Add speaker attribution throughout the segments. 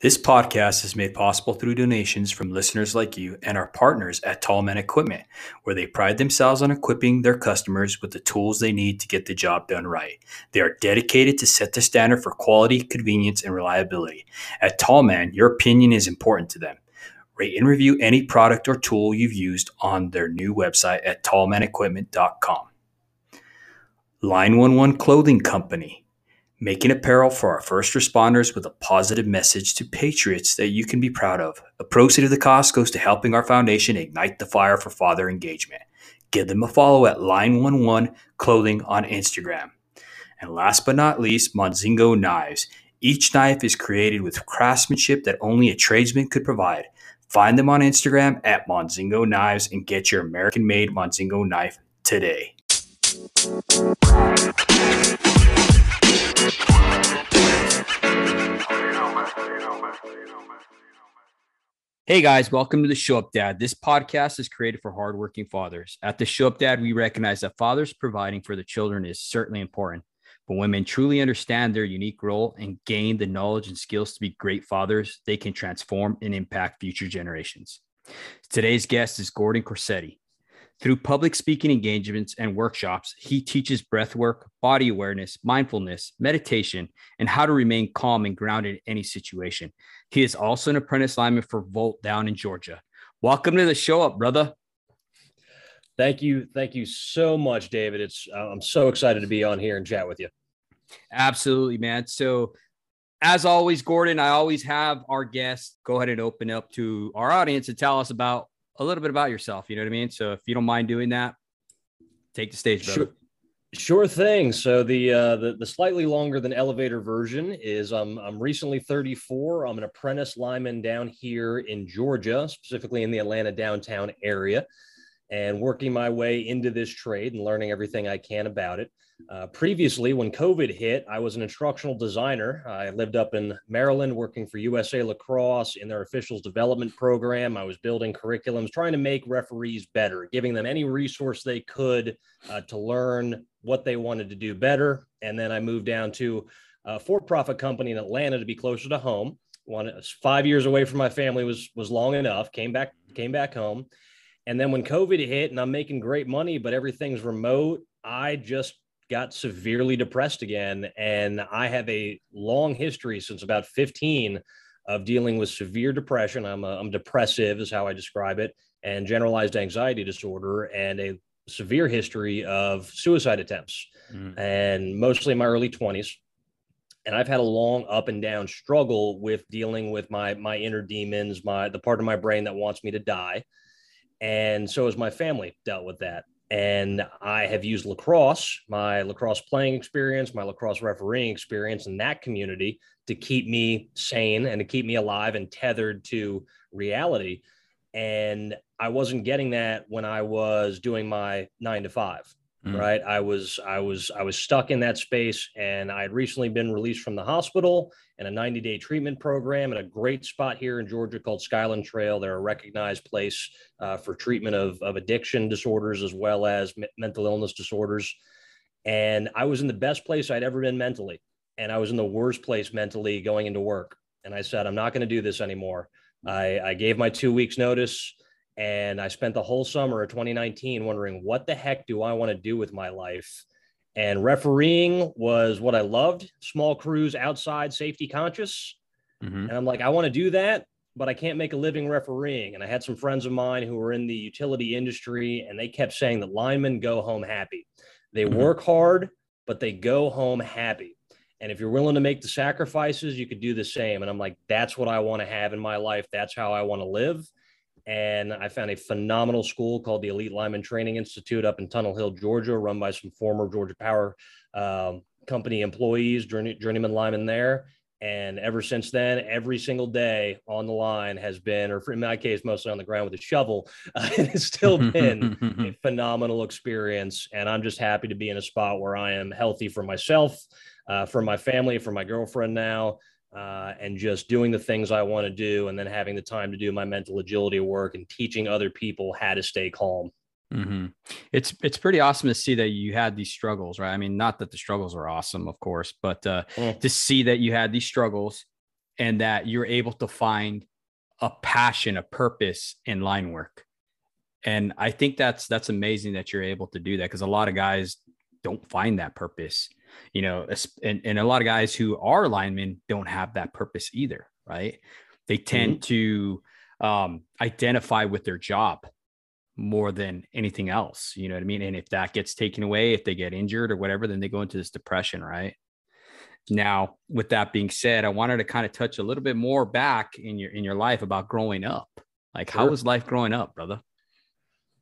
Speaker 1: This podcast is made possible through donations from listeners like you and our partners at Tallman Equipment, where they pride themselves on equipping their customers with the tools they need to get the job done right. They are dedicated to set the standard for quality, convenience, and reliability. At Tallman, your opinion is important to them. Rate and review any product or tool you've used on their new website at tallmanequipment.com. Line 11 Clothing Company making apparel for our first responders with a positive message to patriots that you can be proud of. A proceed of the cost goes to helping our foundation ignite the fire for father engagement. Give them a follow at Line11 Clothing on Instagram. And last but not least, Monzingo Knives. Each knife is created with craftsmanship that only a tradesman could provide. Find them on Instagram at Monzingo Knives and get your American made Monzingo knife today. Hey guys, welcome to the Show Up Dad. This podcast is created for hardworking fathers. At the Show Up Dad, we recognize that fathers providing for the children is certainly important. But when men truly understand their unique role and gain the knowledge and skills to be great fathers, they can transform and impact future generations. Today's guest is Gordon Corsetti. Through public speaking engagements and workshops, he teaches breath work, body awareness, mindfulness, meditation, and how to remain calm and grounded in any situation. He is also an apprentice lineman for Volt down in Georgia. Welcome to the show up, brother.
Speaker 2: Thank you. Thank you so much, David. It's uh, I'm so excited to be on here and chat with you.
Speaker 1: Absolutely, man. So as always, Gordon, I always have our guests go ahead and open up to our audience and tell us about a little bit about yourself. You know what I mean? So if you don't mind doing that, take the stage.
Speaker 2: Sure. Sure thing. So the, uh, the the slightly longer than elevator version is um, I'm recently 34. I'm an apprentice lineman down here in Georgia, specifically in the Atlanta downtown area, and working my way into this trade and learning everything I can about it. Uh, previously, when COVID hit, I was an instructional designer. I lived up in Maryland working for USA Lacrosse in their officials development program. I was building curriculums, trying to make referees better, giving them any resource they could uh, to learn what they wanted to do better. And then I moved down to a for-profit company in Atlanta to be closer to home. One five years away from my family was was long enough. Came back came back home, and then when COVID hit, and I'm making great money, but everything's remote. I just got severely depressed again. And I have a long history since about 15 of dealing with severe depression. I'm, a, I'm depressive, is how I describe it, and generalized anxiety disorder, and a severe history of suicide attempts, mm. and mostly in my early 20s. And I've had a long up and down struggle with dealing with my my inner demons, my the part of my brain that wants me to die. And so has my family dealt with that. And I have used lacrosse, my lacrosse playing experience, my lacrosse refereeing experience in that community to keep me sane and to keep me alive and tethered to reality. And I wasn't getting that when I was doing my nine to five mm. right? I was i was i was stuck in that space and i had recently been released from the hospital and a 90 day treatment program at a great spot here in georgia called skyland trail. They're a recognized place uh, for treatment of, of addiction disorders as well as m- mental illness disorders. And i was in the best place i'd ever been mentally and i was in the worst place mentally going into work. And i said i'm not going to do this anymore. I, I gave my two weeks notice and I spent the whole summer of 2019 wondering what the heck do I want to do with my life? And refereeing was what I loved small crews outside, safety conscious. Mm-hmm. And I'm like, I want to do that, but I can't make a living refereeing. And I had some friends of mine who were in the utility industry, and they kept saying that linemen go home happy. They mm-hmm. work hard, but they go home happy. And if you're willing to make the sacrifices, you could do the same. And I'm like, that's what I want to have in my life. That's how I want to live and I found a phenomenal school called the Elite Lineman Training Institute up in Tunnel Hill, Georgia, run by some former Georgia Power um, Company employees, journey, journeyman linemen there. And ever since then, every single day on the line has been, or in my case, mostly on the ground with a shovel. Uh, it has still been a phenomenal experience. And I'm just happy to be in a spot where I am healthy for myself, uh, for my family, for my girlfriend now, uh, and just doing the things I want to do, and then having the time to do my mental agility work and teaching other people how to stay calm.
Speaker 1: Mm-hmm. It's it's pretty awesome to see that you had these struggles, right? I mean, not that the struggles are awesome, of course, but uh, mm. to see that you had these struggles and that you're able to find a passion, a purpose in line work. And I think that's that's amazing that you're able to do that because a lot of guys don't find that purpose, you know, and, and a lot of guys who are linemen don't have that purpose either, right? They tend mm-hmm. to um, identify with their job more than anything else. You know what I mean? And if that gets taken away, if they get injured or whatever, then they go into this depression, right? Now, with that being said, I wanted to kind of touch a little bit more back in your in your life about growing up. Like, sure. how was life growing up, brother?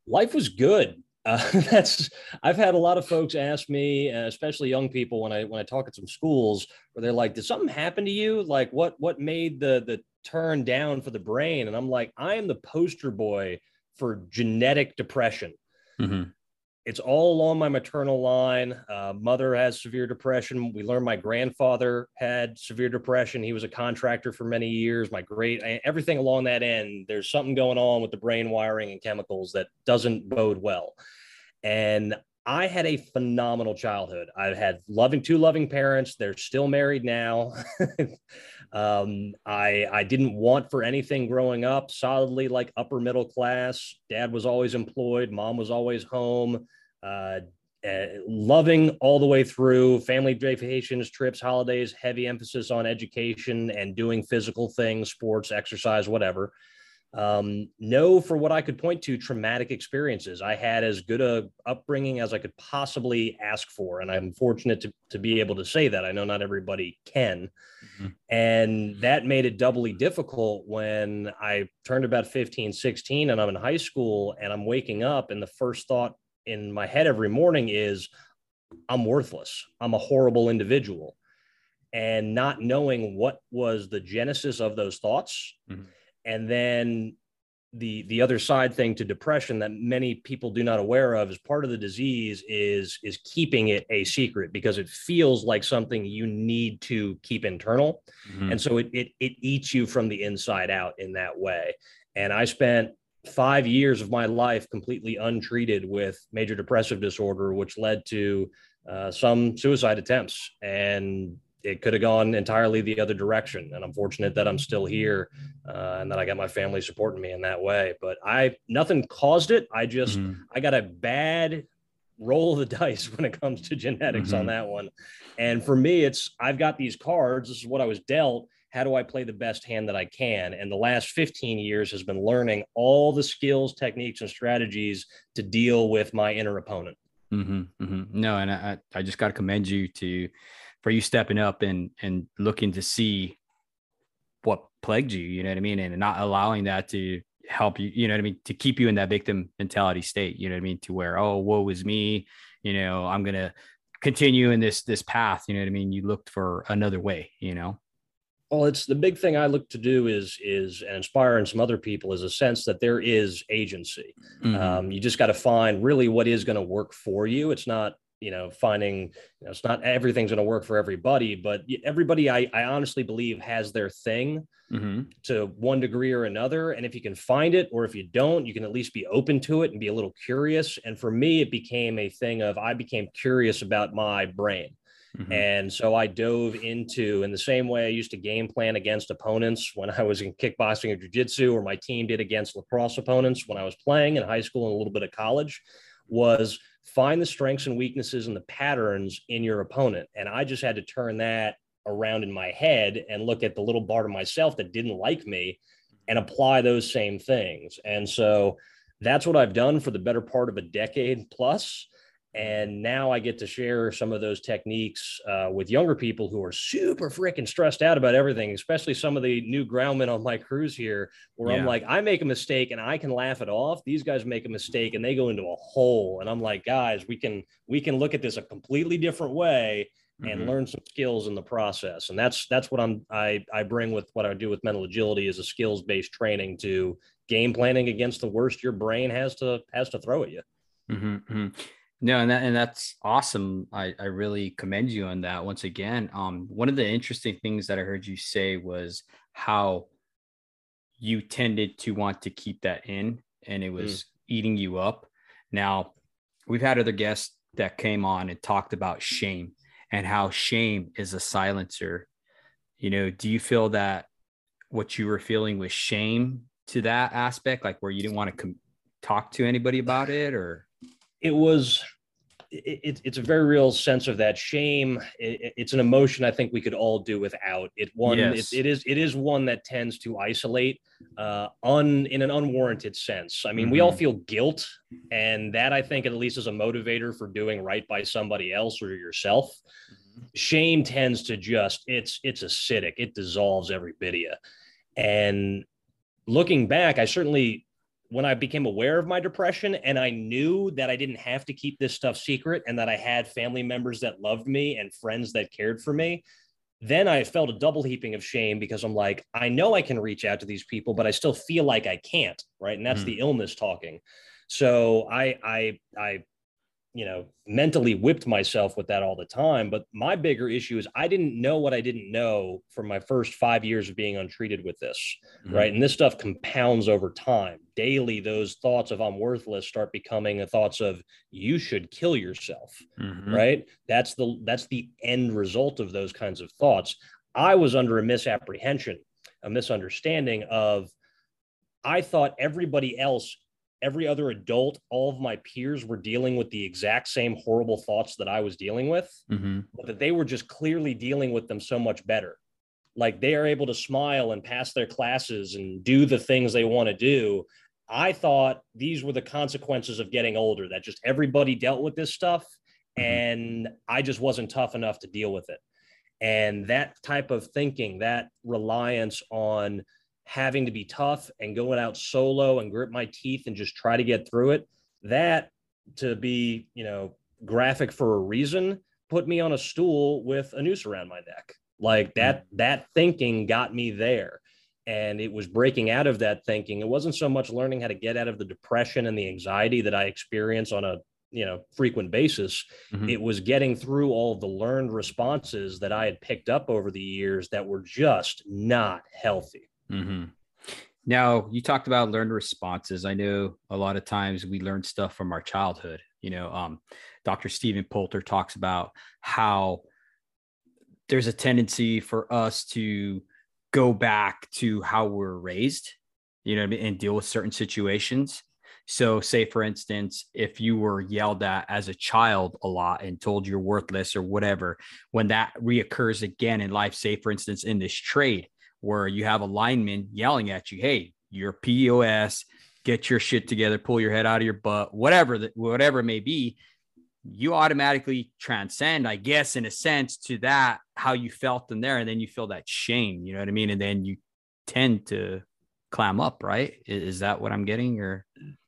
Speaker 2: Life was good. Uh, that's I've had a lot of folks ask me, uh, especially young people, when I when I talk at some schools, where they're like, "Did something happen to you? Like, what what made the the turn down for the brain?" And I'm like, I am the poster boy for genetic depression. Mm-hmm. It's all along my maternal line. Uh, mother has severe depression. We learned my grandfather had severe depression. He was a contractor for many years. My great everything along that end. There's something going on with the brain wiring and chemicals that doesn't bode well. And I had a phenomenal childhood. I've had loving two loving parents. They're still married now. um, I I didn't want for anything growing up. Solidly like upper middle class. Dad was always employed. Mom was always home. Uh, uh, loving all the way through family vacations, trips, holidays. Heavy emphasis on education and doing physical things, sports, exercise, whatever um, no, for what I could point to, traumatic experiences. I had as good a upbringing as I could possibly ask for, and I'm fortunate to to be able to say that. I know not everybody can, mm-hmm. and that made it doubly difficult when I turned about 15, 16, and I'm in high school, and I'm waking up, and the first thought in my head every morning is, I'm worthless. I'm a horrible individual, and not knowing what was the genesis of those thoughts. Mm-hmm and then the the other side thing to depression that many people do not aware of is part of the disease is is keeping it a secret because it feels like something you need to keep internal. Mm-hmm. and so it, it it eats you from the inside out in that way. And i spent five years of my life completely untreated with major depressive disorder which led to uh, some suicide attempts. And it could have gone entirely the other direction. And I'm fortunate that I'm still here uh, and that I got my family supporting me in that way. But I, nothing caused it. I just, mm-hmm. I got a bad roll of the dice when it comes to genetics mm-hmm. on that one. And for me, it's, I've got these cards. This is what I was dealt. How do I play the best hand that I can? And the last 15 years has been learning all the skills, techniques, and strategies to deal with my inner opponent.
Speaker 1: Mm-hmm, mm-hmm. No, and I, I just got to commend you to for you stepping up and and looking to see what plagued you, you know what I mean, and not allowing that to help you, you know what I mean, to keep you in that victim mentality state, you know what I mean, to where oh woe is me, you know, I'm gonna continue in this this path, you know what I mean. You looked for another way, you know.
Speaker 2: Well, it's the big thing I look to do is is and inspiring some other people is a sense that there is agency. Mm-hmm. Um, you just got to find really what is going to work for you. It's not you know finding you know it's not everything's going to work for everybody but everybody I, I honestly believe has their thing mm-hmm. to one degree or another and if you can find it or if you don't you can at least be open to it and be a little curious and for me it became a thing of i became curious about my brain mm-hmm. and so i dove into in the same way i used to game plan against opponents when i was in kickboxing or jiu-jitsu or my team did against lacrosse opponents when i was playing in high school and a little bit of college was find the strengths and weaknesses and the patterns in your opponent. And I just had to turn that around in my head and look at the little part of myself that didn't like me and apply those same things. And so that's what I've done for the better part of a decade plus. And now I get to share some of those techniques uh, with younger people who are super freaking stressed out about everything, especially some of the new groundmen on my crews here, where yeah. I'm like, I make a mistake and I can laugh it off. These guys make a mistake and they go into a hole. And I'm like, guys, we can we can look at this a completely different way and mm-hmm. learn some skills in the process. And that's that's what I'm I I bring with what I do with mental agility is a skills based training to game planning against the worst your brain has to has to throw at you.
Speaker 1: Mm-hmm. No, and that and that's awesome. I, I really commend you on that once again. Um, one of the interesting things that I heard you say was how you tended to want to keep that in and it was mm. eating you up. Now, we've had other guests that came on and talked about shame and how shame is a silencer you know do you feel that what you were feeling was shame to that aspect like where you didn't want to com- talk to anybody about it or
Speaker 2: it was it, it's a very real sense of that shame. It, it's an emotion I think we could all do without. It one yes. it, it is it is one that tends to isolate uh, un in an unwarranted sense. I mean, mm-hmm. we all mm-hmm. feel guilt, and that I think at least is a motivator for doing right by somebody else or yourself. Mm-hmm. Shame tends to just it's it's acidic. It dissolves every bit of you. And looking back, I certainly when I became aware of my depression and I knew that I didn't have to keep this stuff secret and that I had family members that loved me and friends that cared for me, then I felt a double heaping of shame because I'm like, I know I can reach out to these people, but I still feel like I can't. Right. And that's mm. the illness talking. So I, I, I you know, mentally whipped myself with that all the time. But my bigger issue is I didn't know what I didn't know for my first five years of being untreated with this. Mm-hmm. Right. And this stuff compounds over time. Daily, those thoughts of I'm worthless start becoming the thoughts of you should kill yourself. Mm-hmm. Right. That's the that's the end result of those kinds of thoughts. I was under a misapprehension, a misunderstanding of I thought everybody else every other adult, all of my peers were dealing with the exact same horrible thoughts that I was dealing with, mm-hmm. but that they were just clearly dealing with them so much better. Like they are able to smile and pass their classes and do the things they want to do. I thought these were the consequences of getting older, that just everybody dealt with this stuff. Mm-hmm. And I just wasn't tough enough to deal with it. And that type of thinking, that reliance on having to be tough and going out solo and grit my teeth and just try to get through it that to be you know graphic for a reason put me on a stool with a noose around my neck. Like that mm. that thinking got me there. And it was breaking out of that thinking. It wasn't so much learning how to get out of the depression and the anxiety that i experience on a you know frequent basis. Mm-hmm. it was getting through all the learned responses that i had picked up over the years that were just not healthy
Speaker 1: Mm-hmm. Now, you talked about learned responses. I know a lot of times we learn stuff from our childhood. You know, um, Dr. Stephen Poulter talks about how there's a tendency for us to go back to how we're raised, you know, and deal with certain situations. So, say for instance, if you were yelled at as a child a lot and told you're worthless or whatever, when that reoccurs again in life, say for instance, in this trade, where you have a lineman yelling at you, "Hey, you're POS, get your shit together, pull your head out of your butt, whatever that whatever it may be." You automatically transcend, I guess, in a sense, to that how you felt in there, and then you feel that shame. You know what I mean? And then you tend to clam up, right? Is, that what I'm getting, or?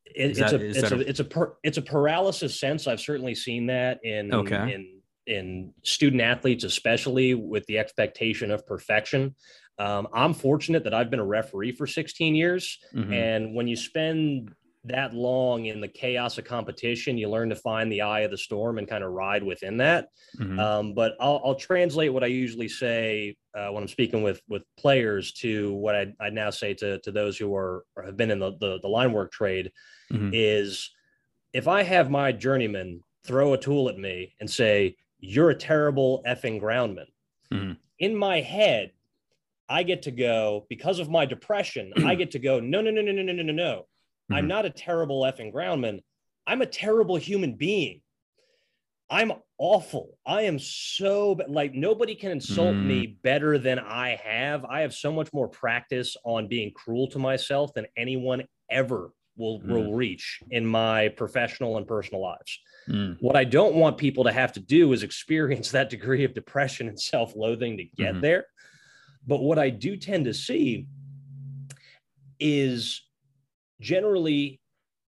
Speaker 2: It's, that, a, it's, a, a, it's a per, it's a paralysis sense. I've certainly seen that in okay. in in student athletes, especially with the expectation of perfection. Um, I'm fortunate that I've been a referee for 16 years. Mm-hmm. And when you spend that long in the chaos of competition, you learn to find the eye of the storm and kind of ride within that. Mm-hmm. Um, but I'll, I'll, translate what I usually say uh, when I'm speaking with with players to what I, I now say to, to those who are have been in the, the, the line work trade mm-hmm. is if I have my journeyman throw a tool at me and say, you're a terrible effing groundman. Mm-hmm. In my head, I get to go because of my depression. I get to go, no, no, no, no, no, no, no, no. Mm-hmm. I'm not a terrible effing groundman. I'm a terrible human being. I'm awful. I am so like nobody can insult mm. me better than I have. I have so much more practice on being cruel to myself than anyone ever will mm. will reach in my professional and personal lives. Mm. What I don't want people to have to do is experience that degree of depression and self-loathing to get mm-hmm. there. But what I do tend to see is generally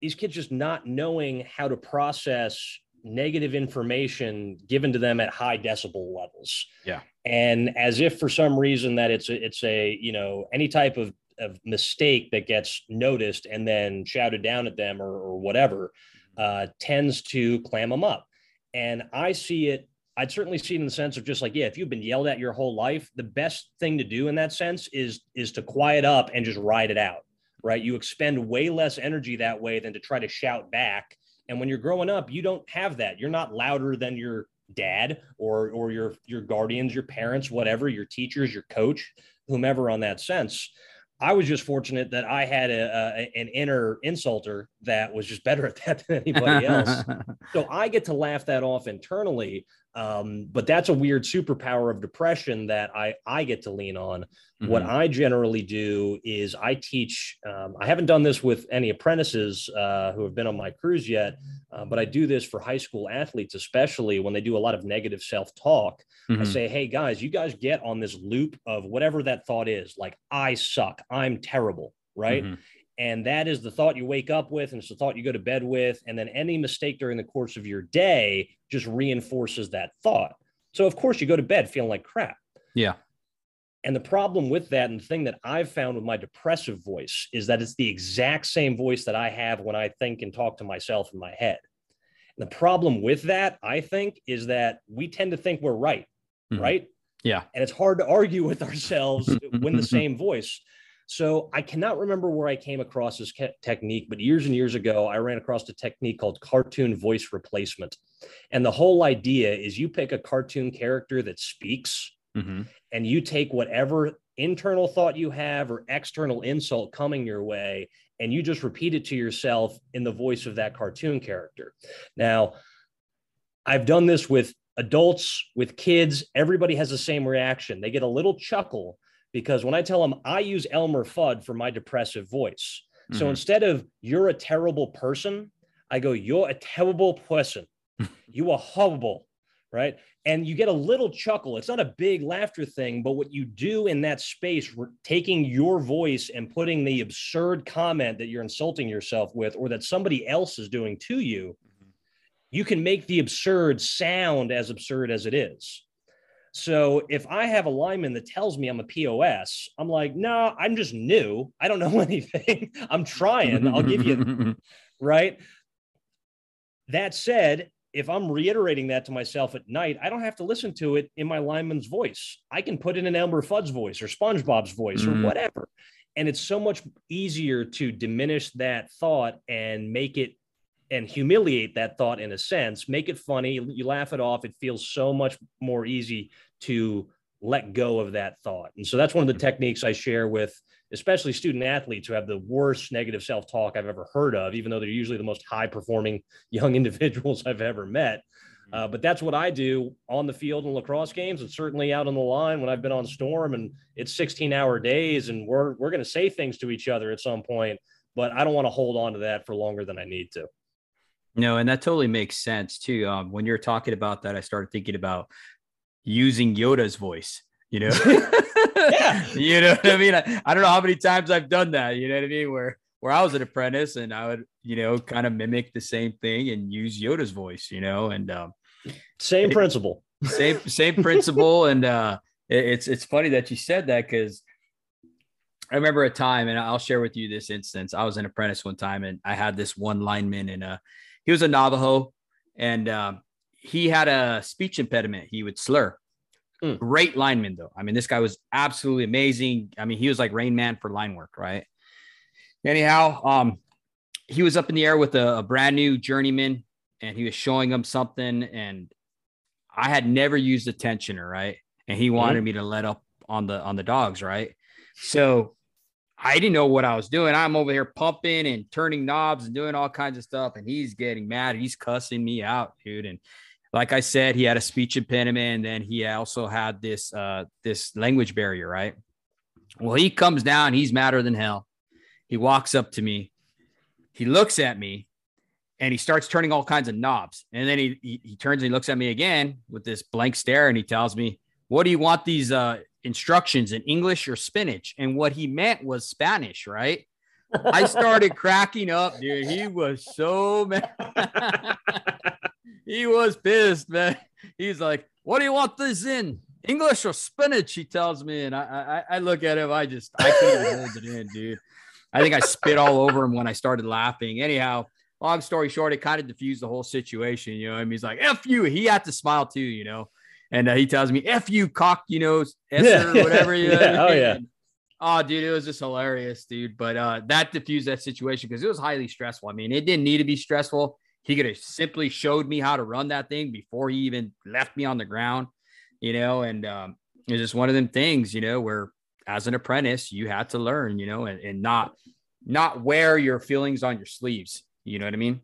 Speaker 2: these kids just not knowing how to process negative information given to them at high decibel levels.
Speaker 1: Yeah.
Speaker 2: And as if for some reason that it's a, it's a, you know, any type of, of mistake that gets noticed and then shouted down at them or, or whatever uh, tends to clam them up. And I see it I'd certainly see it in the sense of just like, yeah, if you've been yelled at your whole life, the best thing to do in that sense is is to quiet up and just ride it out. Right. You expend way less energy that way than to try to shout back. And when you're growing up, you don't have that. You're not louder than your dad or or your your guardians, your parents, whatever, your teachers, your coach, whomever on that sense. I was just fortunate that I had a, a, an inner insulter that was just better at that than anybody else. so I get to laugh that off internally. Um, but that's a weird superpower of depression that I I get to lean on. Mm-hmm. What I generally do is I teach. Um, I haven't done this with any apprentices uh, who have been on my crews yet, uh, but I do this for high school athletes, especially when they do a lot of negative self talk. Mm-hmm. I say, hey guys, you guys get on this loop of whatever that thought is, like I suck, I'm terrible, right? Mm-hmm. And that is the thought you wake up with, and it's the thought you go to bed with. And then any mistake during the course of your day just reinforces that thought. So, of course, you go to bed feeling like crap.
Speaker 1: Yeah.
Speaker 2: And the problem with that, and the thing that I've found with my depressive voice, is that it's the exact same voice that I have when I think and talk to myself in my head. And the problem with that, I think, is that we tend to think we're right, mm-hmm. right?
Speaker 1: Yeah.
Speaker 2: And it's hard to argue with ourselves when the same voice. So I cannot remember where I came across this technique, but years and years ago, I ran across a technique called cartoon voice replacement. And the whole idea is you pick a cartoon character that speaks mm-hmm. and you take whatever internal thought you have or external insult coming your way and you just repeat it to yourself in the voice of that cartoon character. Now, I've done this with adults, with kids, everybody has the same reaction. They get a little chuckle because when I tell them I use Elmer Fudd for my depressive voice. Mm-hmm. So instead of you're a terrible person, I go, you're a terrible person. you are horrible. Right. And you get a little chuckle. It's not a big laughter thing, but what you do in that space, taking your voice and putting the absurd comment that you're insulting yourself with or that somebody else is doing to you, mm-hmm. you can make the absurd sound as absurd as it is. So if I have a lineman that tells me I'm a POS, I'm like, no, nah, I'm just new. I don't know anything. I'm trying. I'll give you right. That said, if I'm reiterating that to myself at night, I don't have to listen to it in my lineman's voice. I can put it in an Elmer Fudd's voice or SpongeBob's voice mm. or whatever. And it's so much easier to diminish that thought and make it and humiliate that thought in a sense, make it funny. You laugh it off. It feels so much more easy to let go of that thought. And so that's one of the mm-hmm. techniques I share with especially student athletes who have the worst negative self talk I've ever heard of, even though they're usually the most high performing young individuals I've ever met. Mm-hmm. Uh, but that's what I do on the field in lacrosse games and certainly out on the line when I've been on storm and it's 16 hour days and we're, we're going to say things to each other at some point, but I don't want to hold on to that for longer than I need to.
Speaker 1: No, and that totally makes sense too. Um, when you're talking about that, I started thinking about using Yoda's voice, you know? yeah. You know what I mean? I, I, don't know how many times I've done that, you know what I mean? Where where I was an apprentice and I would, you know, kind of mimic the same thing and use Yoda's voice, you know, and um
Speaker 2: same principle.
Speaker 1: Same same principle. And uh it, it's it's funny that you said that because I remember a time, and I'll share with you this instance. I was an apprentice one time, and I had this one lineman, and uh, he was a Navajo, and um, he had a speech impediment. He would slur. Mm. Great lineman, though. I mean, this guy was absolutely amazing. I mean, he was like Rain Man for line work, right? Anyhow, um, he was up in the air with a, a brand new journeyman, and he was showing him something, and I had never used a tensioner, right? And he wanted mm. me to let up on the on the dogs, right? So I didn't know what I was doing. I'm over here pumping and turning knobs and doing all kinds of stuff, and he's getting mad. He's cussing me out, dude. And like I said, he had a speech impediment, and then he also had this uh, this language barrier, right? Well, he comes down. He's madder than hell. He walks up to me. He looks at me, and he starts turning all kinds of knobs. And then he he, he turns and he looks at me again with this blank stare, and he tells me, "What do you want these uh, instructions in English or spinach. And what he meant was Spanish, right? I started cracking up, dude. He was so mad. he was pissed, man. He's like, What do you want this in? English or spinach? He tells me. And I I, I look at him, I just I couldn't hold it in, dude. I think I spit all over him when I started laughing. Anyhow, long story short, it kind of diffused the whole situation. You know, I mean, he's like, F you. He had to smile too, you know and uh, he tells me "f you cock," you know, yeah, whatever. You know,
Speaker 2: yeah, oh yeah.
Speaker 1: Oh, dude, it was just hilarious, dude. But uh, that diffused that situation because it was highly stressful. I mean, it didn't need to be stressful. he could have simply showed me how to run that thing before he even left me on the ground, you know. And um, it's just one of them things, you know, where as an apprentice you had to learn, you know, and, and not not wear your feelings on your sleeves. You know what I mean?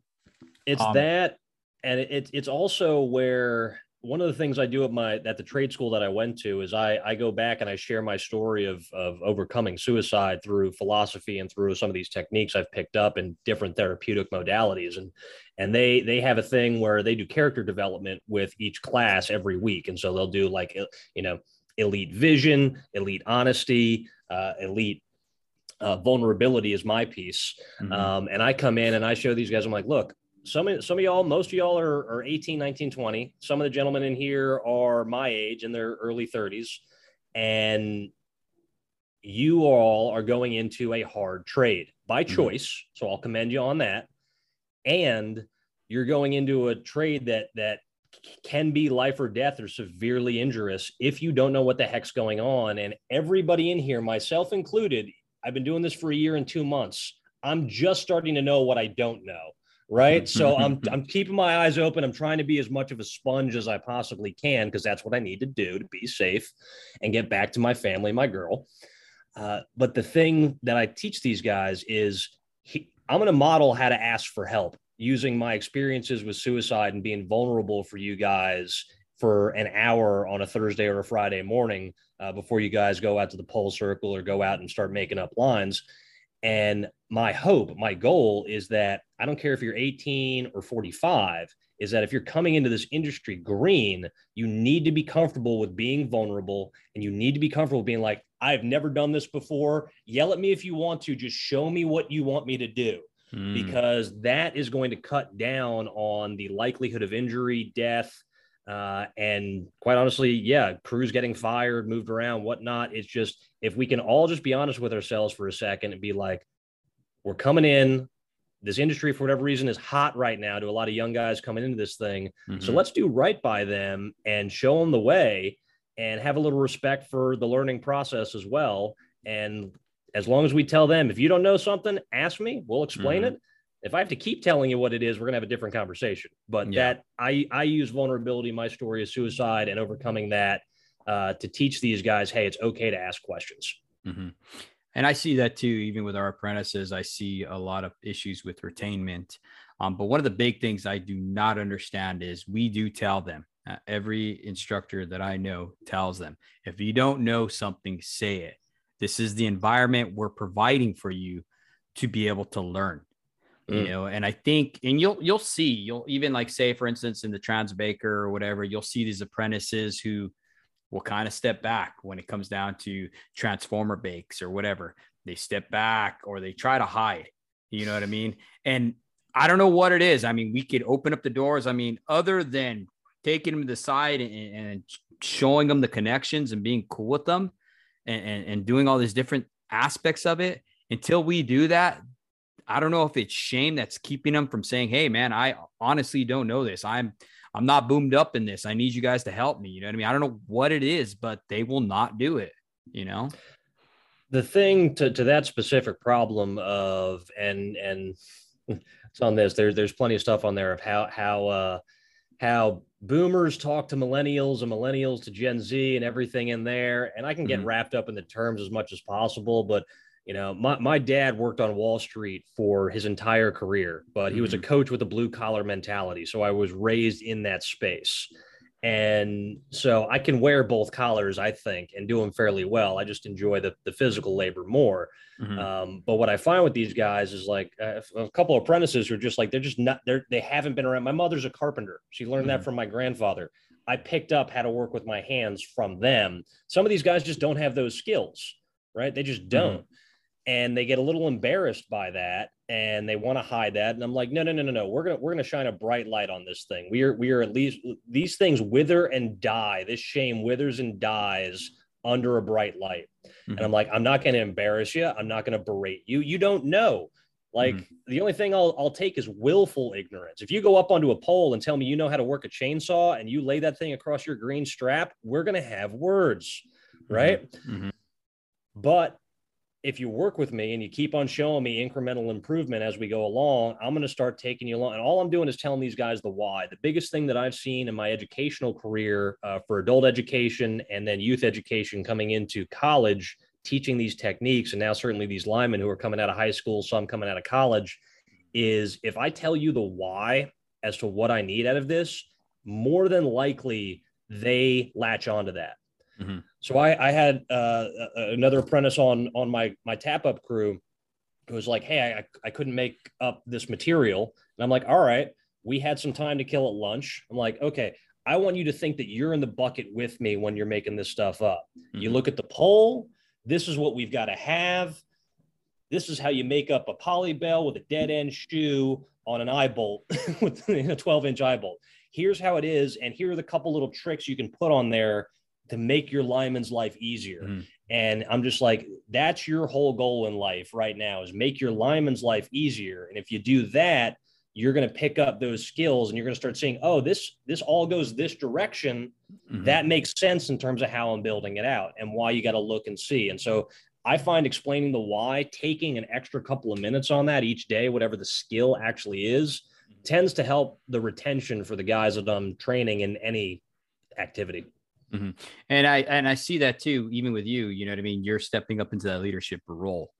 Speaker 2: It's um, that, and it, it's also where one of the things I do at my at the trade school that I went to is I I go back and I share my story of of overcoming suicide through philosophy and through some of these techniques I've picked up in different therapeutic modalities. And and they they have a thing where they do character development with each class every week. And so they'll do like you know elite vision elite honesty uh, elite uh, vulnerability is my piece. Mm-hmm. um, and I come in and I show these guys I'm like look some of, some of y'all, most of y'all are, are 18, 19, 20. Some of the gentlemen in here are my age in their early 30s. And you all are going into a hard trade by mm-hmm. choice. Mm-hmm. So I'll commend you on that. And you're going into a trade that that can be life or death or severely injurious if you don't know what the heck's going on. And everybody in here, myself included, I've been doing this for a year and two months. I'm just starting to know what I don't know right? so I'm I'm keeping my eyes open. I'm trying to be as much of a sponge as I possibly can because that's what I need to do to be safe and get back to my family, my girl. Uh, but the thing that I teach these guys is he, I'm going to model how to ask for help using my experiences with suicide and being vulnerable for you guys for an hour on a Thursday or a Friday morning uh, before you guys go out to the pole circle or go out and start making up lines. And my hope, my goal is that I don't care if you're 18 or 45, is that if you're coming into this industry green, you need to be comfortable with being vulnerable and you need to be comfortable being like, I've never done this before. Yell at me if you want to, just show me what you want me to do. Mm. Because that is going to cut down on the likelihood of injury, death, uh, and quite honestly, yeah, crews getting fired, moved around, whatnot. It's just if we can all just be honest with ourselves for a second and be like, we're coming in. This industry, for whatever reason, is hot right now to a lot of young guys coming into this thing. Mm-hmm. So let's do right by them and show them the way and have a little respect for the learning process as well. And as long as we tell them, if you don't know something, ask me, we'll explain mm-hmm. it if I have to keep telling you what it is, we're gonna have a different conversation. But yeah. that I I use vulnerability. My story is suicide and overcoming that uh, to teach these guys, hey, it's okay to ask questions.
Speaker 1: Mm-hmm. And I see that too, even with our apprentices. I see a lot of issues with retainment. Um, but one of the big things I do not understand is we do tell them. Uh, every instructor that I know tells them if you don't know something, say it. This is the environment we're providing for you to be able to learn you mm. know and i think and you'll you'll see you'll even like say for instance in the transbaker or whatever you'll see these apprentices who will kind of step back when it comes down to transformer bakes or whatever. They step back or they try to hide you know what i mean? And i don't know what it is. I mean we could open up the doors. I mean other than taking them to the side and, and showing them the connections and being cool with them and, and, and doing all these different aspects of it until we do that I don't know if it's shame that's keeping them from saying, "Hey, man, I honestly don't know this. I'm I'm not boomed up in this. I need you guys to help me." You know what I mean? I don't know what it is, but they will not do it. You know.
Speaker 2: The thing to, to that specific problem of and and it's on this. There's there's plenty of stuff on there of how how uh, how boomers talk to millennials and millennials to Gen Z and everything in there. And I can get mm-hmm. wrapped up in the terms as much as possible, but you know, my, my dad worked on Wall Street for his entire career, but he was a mm-hmm. coach with a blue collar mentality. So I was raised in that space. And so I can wear both collars, I think, and do them fairly well. I just enjoy the, the physical labor more. Mm-hmm. Um, but what I find with these guys is like a, a couple of apprentices who are just like, they're just not, they're, they haven't been around. My mother's a carpenter. She learned mm-hmm. that from my grandfather. I picked up how to work with my hands from them. Some of these guys just don't have those skills, right? They just mm-hmm. don't. Mm-hmm and they get a little embarrassed by that and they want to hide that and i'm like no no no no no we're gonna we're gonna shine a bright light on this thing we are we are at least these things wither and die this shame withers and dies under a bright light mm-hmm. and i'm like i'm not gonna embarrass you i'm not gonna berate you you don't know like mm-hmm. the only thing I'll, I'll take is willful ignorance. If you go up onto a pole and tell me you know how to work a chainsaw and you lay that thing across your green strap, we're going to have words, right? Mm-hmm. But if you work with me and you keep on showing me incremental improvement as we go along, I'm going to start taking you along. And all I'm doing is telling these guys the why. The biggest thing that I've seen in my educational career uh, for adult education and then youth education coming into college, teaching these techniques, and now certainly these linemen who are coming out of high school, some coming out of college, is if I tell you the why as to what I need out of this, more than likely they latch onto that. Mm-hmm. So I, I had uh, another apprentice on on my my tap up crew who was like, "Hey, I, I couldn't make up this material," and I'm like, "All right." We had some time to kill at lunch. I'm like, okay, I want you to think that you're in the bucket with me when you're making this stuff up. Mm-hmm. You look at the pole. This is what we've got to have. This is how you make up a poly bell with a dead end shoe on an eye bolt with a 12 inch eye bolt. Here's how it is. And here are the couple little tricks you can put on there to make your lineman's life easier. Mm-hmm. And I'm just like, that's your whole goal in life right now is make your lineman's life easier. And if you do that, you're going to pick up those skills and you're going to start seeing, oh, this this all goes this direction. Mm-hmm. That makes sense in terms of how I'm building it out and why you got to look and see. And so I find explaining the why, taking an extra couple of minutes on that each day, whatever the skill actually is, mm-hmm. tends to help the retention for the guys that I'm training in any activity.
Speaker 1: Mm-hmm. And I and I see that too, even with you. You know what I mean? You're stepping up into that leadership role,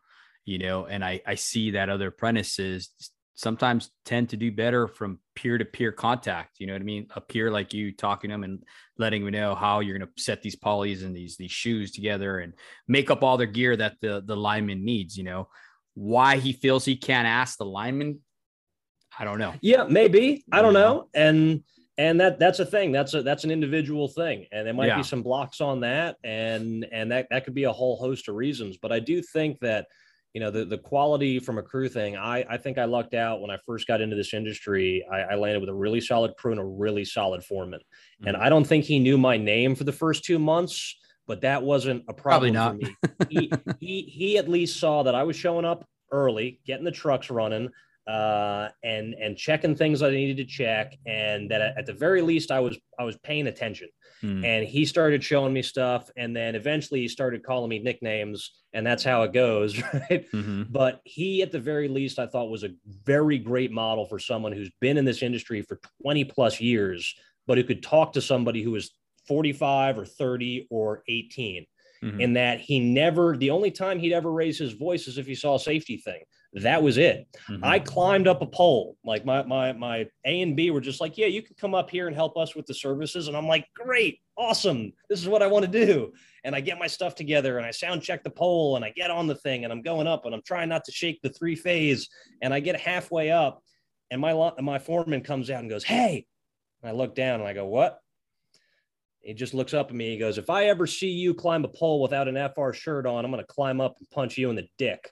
Speaker 1: you know, and I I see that other apprentices sometimes tend to do better from peer to peer contact. You know what I mean? A peer like you talking to them and letting them know how you're going to set these polys and these these shoes together and make up all their gear that the the lineman needs. You know why he feels he can't ask the lineman. I don't know.
Speaker 2: Yeah, maybe. I don't know. And and that that's a thing. That's a that's an individual thing. And there might yeah. be some blocks on that. And and that that could be a whole host of reasons. But i do think that you know the, the quality from a crew thing I, I think i lucked out when i first got into this industry. I, I landed with a really solid crew and a really solid foreman. Mm-hmm. and i don't think he knew my name for the first two months but that wasn't a problem for me. He, he he at least saw that i was showing up early getting the trucks running uh, and and checking things I needed to check, and that at the very least I was I was paying attention. Mm. And he started showing me stuff, and then eventually he started calling me nicknames, and that's how it goes, right? Mm-hmm. But he, at the very least, I thought was a very great model for someone who's been in this industry for 20 plus years, but who could talk to somebody who was 45 or 30 or 18. Mm-hmm. In that he never, the only time he'd ever raise his voice is if he saw a safety thing that was it. Mm-hmm. I climbed up a pole. Like my my my A and B were just like, yeah, you can come up here and help us with the services. And I'm like, great, awesome. This is what I want to do. And I get my stuff together and I sound check the pole and I get on the thing and I'm going up and I'm trying not to shake the three phase. And I get halfway up and my my foreman comes out and goes, hey. And I look down and I go, what? He just looks up at me. He goes, if I ever see you climb a pole without an FR shirt on, I'm going to climb up and punch you in the dick.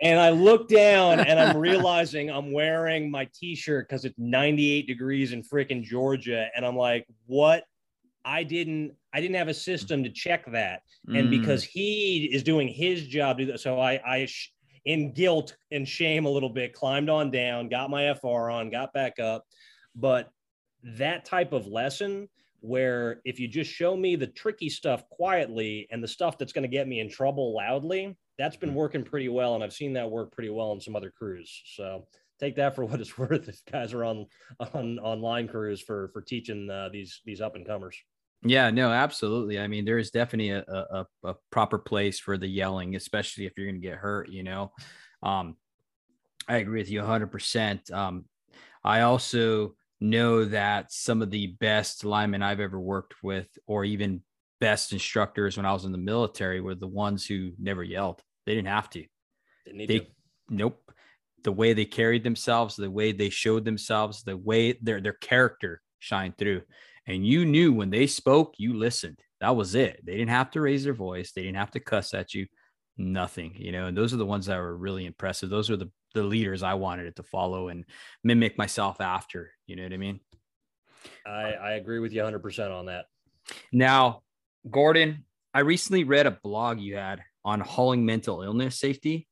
Speaker 2: And I look down and I'm realizing I'm wearing my t-shirt because it's 98 degrees in freaking Georgia. And I'm like, what? I didn't I didn't have a system to check that. And mm. because he is doing his job, so I I in guilt and shame a little bit, climbed on down, got my FR on, got back up. But that type of lesson where if you just show me the tricky stuff quietly and the stuff that's going to get me in trouble loudly, that's been hmm. working pretty well. And I've seen that work pretty well in some other crews. So take that for what it's worth if guys are on on online crews for for teaching uh, these these up and comers.
Speaker 1: Yeah, no, absolutely. I mean, there is definitely a, a, a proper place for the yelling, especially if you're going to get hurt. You know, um, I agree with you 100%. Um, I also know that some of the best linemen I've ever worked with, or even best instructors when I was in the military, were the ones who never yelled. They didn't have to. Didn't they, to. Nope. The way they carried themselves, the way they showed themselves, the way their their character shined through. And you knew when they spoke, you listened. That was it. They didn't have to raise their voice. They didn't have to cuss at you. Nothing, you know. And those are the ones that were really impressive. Those are the the leaders I wanted it to follow and mimic myself after. You know what I mean?
Speaker 2: I, I agree with you 100% on that.
Speaker 1: Now, Gordon, I recently read a blog you had on hauling mental illness safety.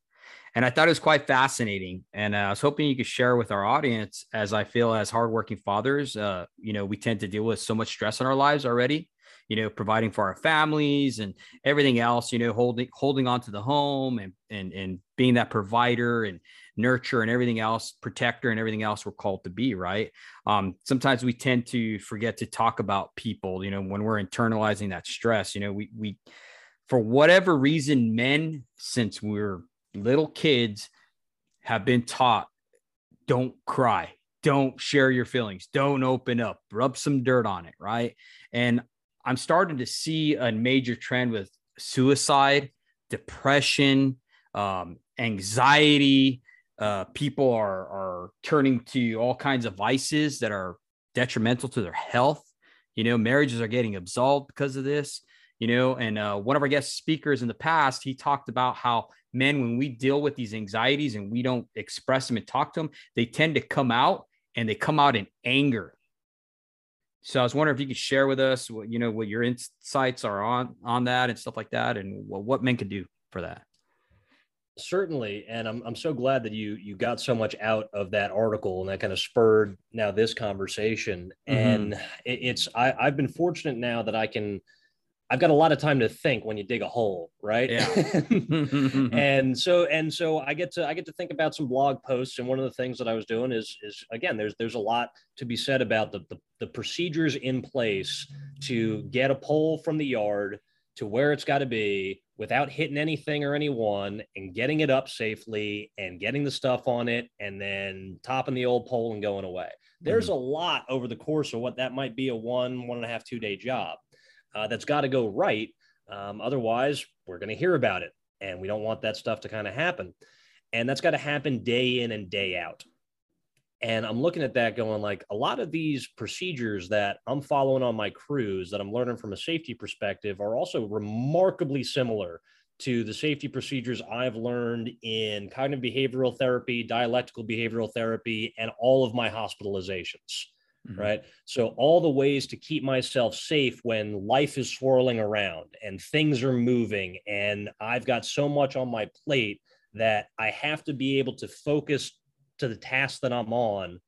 Speaker 1: And I thought it was quite fascinating. And uh, I was hoping you could share with our audience, as I feel as hardworking fathers, uh, you know, we tend to deal with so much stress in our lives already. you know, providing for our families and everything else, you know, holding holding on to the home and and and being that provider and nurture and everything else, protector and everything else we're called to be, right? Um, sometimes we tend to forget to talk about people, you know, when we're internalizing that stress, you know, we we for whatever reason, men, since we're little kids, have been taught don't cry, don't share your feelings, don't open up, rub some dirt on it, right? And I'm starting to see a major trend with suicide, depression, um, anxiety. Uh, people are are turning to all kinds of vices that are detrimental to their health. You know, marriages are getting absolved because of this you know and uh, one of our guest speakers in the past he talked about how men when we deal with these anxieties and we don't express them and talk to them they tend to come out and they come out in anger so i was wondering if you could share with us what you know what your insights are on on that and stuff like that and what, what men could do for that
Speaker 2: certainly and I'm, I'm so glad that you you got so much out of that article and that kind of spurred now this conversation mm-hmm. and it, it's I, i've been fortunate now that i can I've got a lot of time to think when you dig a hole, right?
Speaker 1: Yeah.
Speaker 2: and so and so I get to I get to think about some blog posts, and one of the things that I was doing is is again there's there's a lot to be said about the the, the procedures in place to get a pole from the yard to where it's got to be without hitting anything or anyone and getting it up safely and getting the stuff on it and then topping the old pole and going away. There's mm-hmm. a lot over the course of what that might be a one, one and a half, two day job uh, that's got to go right. Um, otherwise, we're going to hear about it. And we don't want that stuff to kind of happen. And that's got to happen day in and day out. And I'm looking at that going like a lot of these procedures that I'm following on my crews that I'm learning from a safety perspective are also remarkably similar to the safety procedures I've learned in cognitive behavioral therapy, dialectical behavioral therapy, and all of my hospitalizations mm-hmm. right? So, all the ways to keep myself safe when life is swirling around and things are moving, and I've got so much on my plate that I have to be able to focus to the task that I'm on,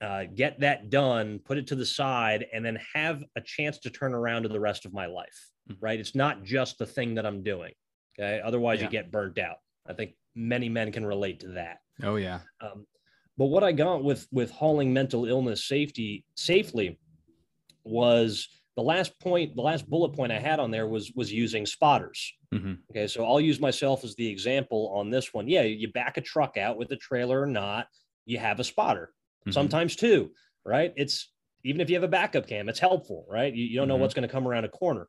Speaker 2: uh, get that done, put it to the side, and then have a chance to turn around to the rest of my life, mm-hmm. right? It's not just the thing that I'm doing. Okay. Otherwise, yeah. you get burnt out. I think many men can relate to that.
Speaker 1: Oh, yeah.
Speaker 2: Um, but what I got with with hauling mental illness safety safely was the last point, the last bullet point I had on there was was using spotters. Mm-hmm. Okay, so I'll use myself as the example on this one. Yeah, you back a truck out with a trailer or not, you have a spotter. Mm-hmm. Sometimes two, right? It's even if you have a backup cam, it's helpful, right? You, you don't know mm-hmm. what's going to come around a corner.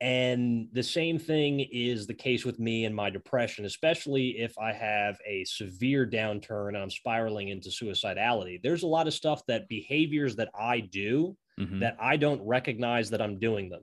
Speaker 2: And the same thing is the case with me and my depression, especially if I have a severe downturn and I'm spiraling into suicidality. There's a lot of stuff that behaviors that I do mm-hmm. that I don't recognize that I'm doing them,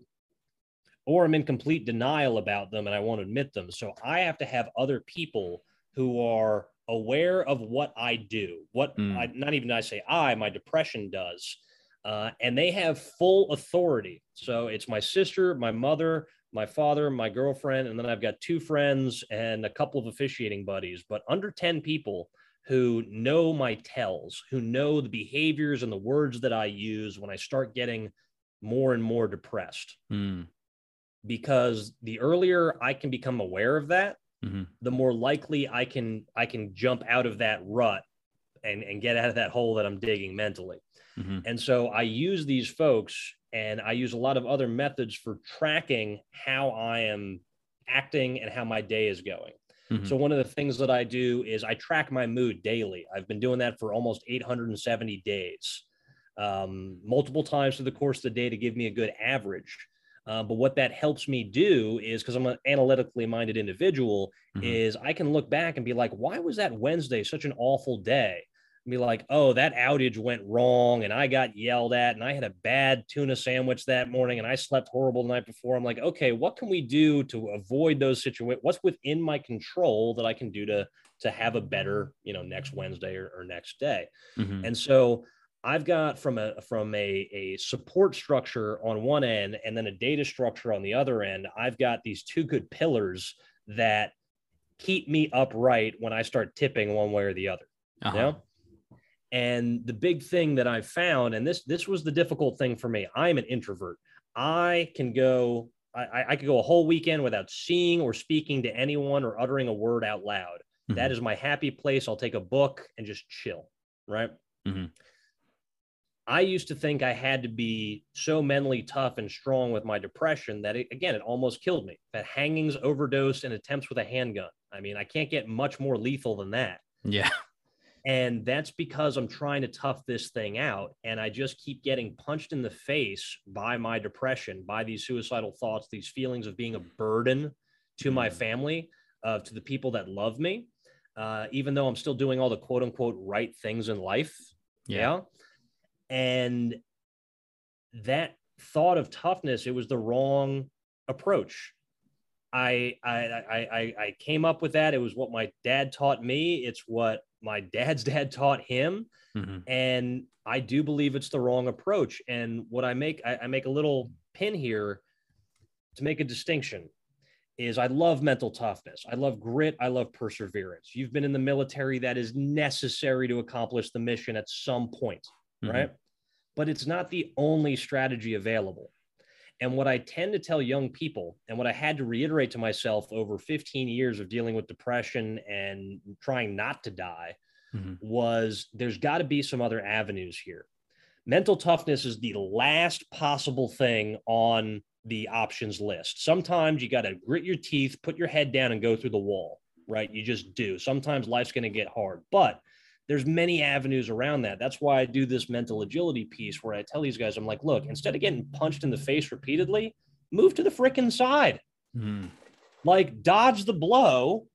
Speaker 2: or I'm in complete denial about them and I won't admit them. So I have to have other people who are aware of what I do, what mm. I, not even I say I, my depression does uh, and they have full authority. So it's my sister, my mother, my father, my girlfriend, and then I've got two friends and a couple of officiating buddies, but under 10 people who know my tells, who know the behaviors and the words that I use when I start getting more and more depressed. Mm. Because the earlier I can become aware of that, mm-hmm. the more likely I can I can jump out of that rut and, and get out of that hole that I'm digging mentally. Mm-hmm. And so I use these folks and I use a lot of other methods for tracking how I am acting and how my day is going. Mm-hmm. So one of the things that I do is I track my mood daily. I've been doing that for almost 870 days, um, multiple times through the course of the day to give me a good average. Uh, but what that helps me do is because I'm an analytically minded individual, mm-hmm. is I can look back and be like, why was that Wednesday such an awful day? Be like, oh, that outage went wrong and I got yelled at and I had a bad tuna sandwich that morning and I slept horrible the night before. I'm like, okay, what can we do to avoid those situations? What's within my control that I can do to to have a better, you know, next Wednesday or, or next day? Mm-hmm. And so I've got from a from a, a support structure on one end and then a data structure on the other end, I've got these two good pillars that keep me upright when I start tipping one way or the other. Uh-huh. You know? And the big thing that I've found, and this this was the difficult thing for me. I'm an introvert. I can go, I, I could go a whole weekend without seeing or speaking to anyone or uttering a word out loud. Mm-hmm. That is my happy place. I'll take a book and just chill. Right. Mm-hmm. I used to think I had to be so mentally tough and strong with my depression that it, again, it almost killed me. That hangings, overdose, and attempts with a handgun. I mean, I can't get much more lethal than that.
Speaker 1: Yeah.
Speaker 2: And that's because I'm trying to tough this thing out. And I just keep getting punched in the face by my depression, by these suicidal thoughts, these feelings of being a burden to my mm. family, uh, to the people that love me, uh, even though I'm still doing all the quote unquote right things in life. Yeah. yeah. And that thought of toughness, it was the wrong approach. I, I I I came up with that. It was what my dad taught me. It's what my dad's dad taught him, mm-hmm. and I do believe it's the wrong approach. And what I make I, I make a little pin here to make a distinction is I love mental toughness. I love grit. I love perseverance. You've been in the military that is necessary to accomplish the mission at some point, mm-hmm. right? But it's not the only strategy available. And what I tend to tell young people, and what I had to reiterate to myself over 15 years of dealing with depression and trying not to die, mm-hmm. was there's got to be some other avenues here. Mental toughness is the last possible thing on the options list. Sometimes you got to grit your teeth, put your head down, and go through the wall, right? You just do. Sometimes life's going to get hard, but there's many avenues around that. That's why I do this mental agility piece where I tell these guys, I'm like, look, instead of getting punched in the face repeatedly, move to the freaking side. Mm-hmm. Like dodge the blow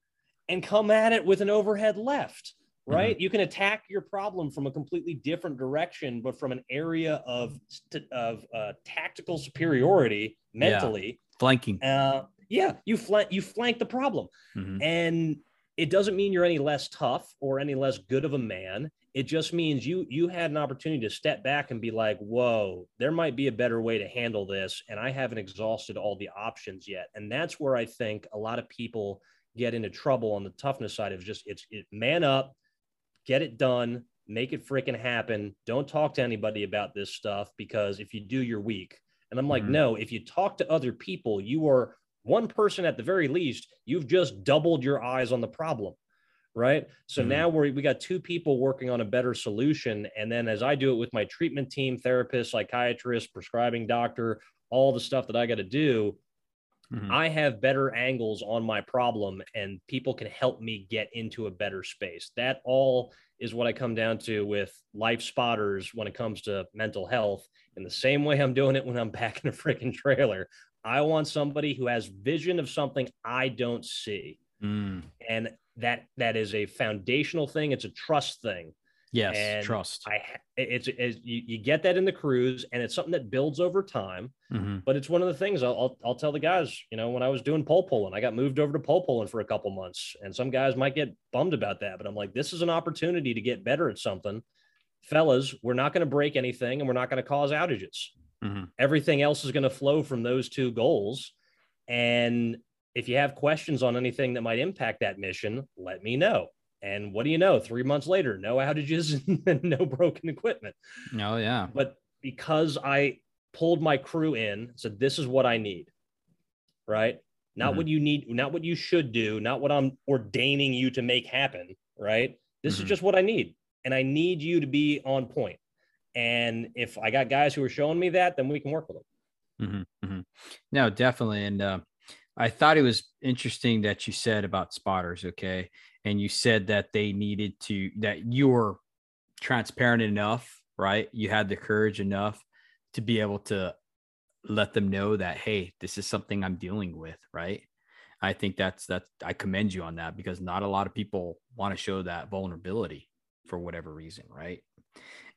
Speaker 2: and come at it with an overhead left, right? Mm-hmm. You can attack your problem from a completely different direction, but from an area of, of uh, tactical superiority mentally.
Speaker 1: Yeah. Flanking.
Speaker 2: Uh, yeah, you flank you flank the problem. Mm-hmm. And it doesn't mean you're any less tough or any less good of a man. It just means you you had an opportunity to step back and be like whoa there might be a better way to handle this and i haven't exhausted all the options yet. And that's where i think a lot of people get into trouble on the toughness side of just it's it, man up get it done make it freaking happen. Don't talk to anybody about this stuff because if you do you're weak. And i'm like mm-hmm. no if you talk to other people you are one person at the very least, you've just doubled your eyes on the problem. Right. So mm-hmm. now we're, we got two people working on a better solution. And then as I do it with my treatment team, therapist, psychiatrist, prescribing doctor, all the stuff that I got to do, mm-hmm. I have better angles on my problem and people can help me get into a better space. That all is what I come down to with life spotters when it comes to mental health. In the same way I'm doing it when I'm back in a freaking trailer. I want somebody who has vision of something I don't see. Mm. And that that is a foundational thing. It's a trust thing.
Speaker 1: Yes,
Speaker 2: and
Speaker 1: trust.
Speaker 2: I it's, it's you, you, get that in the crews, and it's something that builds over time. Mm-hmm. But it's one of the things I'll, I'll, I'll tell the guys. You know, when I was doing pole pulling, I got moved over to pole pulling for a couple months, and some guys might get bummed about that. But I'm like, this is an opportunity to get better at something, fellas. We're not going to break anything, and we're not going to cause outages. Mm-hmm. Everything else is going to flow from those two goals. And if you have questions on anything that might impact that mission, let me know. And what do you know? Three months later, no outages and no broken equipment.
Speaker 1: Oh, yeah.
Speaker 2: But because I pulled my crew in, said, this is what I need, right? Not mm-hmm. what you need, not what you should do, not what I'm ordaining you to make happen, right? This mm-hmm. is just what I need. And I need you to be on point. And if I got guys who are showing me that, then we can work with them.
Speaker 1: Mm-hmm, mm-hmm. No, definitely. And uh, I thought it was interesting that you said about spotters. Okay. And you said that they needed to, that you were transparent enough, right? You had the courage enough to be able to let them know that, hey, this is something I'm dealing with, right? I think that's that I commend you on that because not a lot of people want to show that vulnerability for whatever reason, right?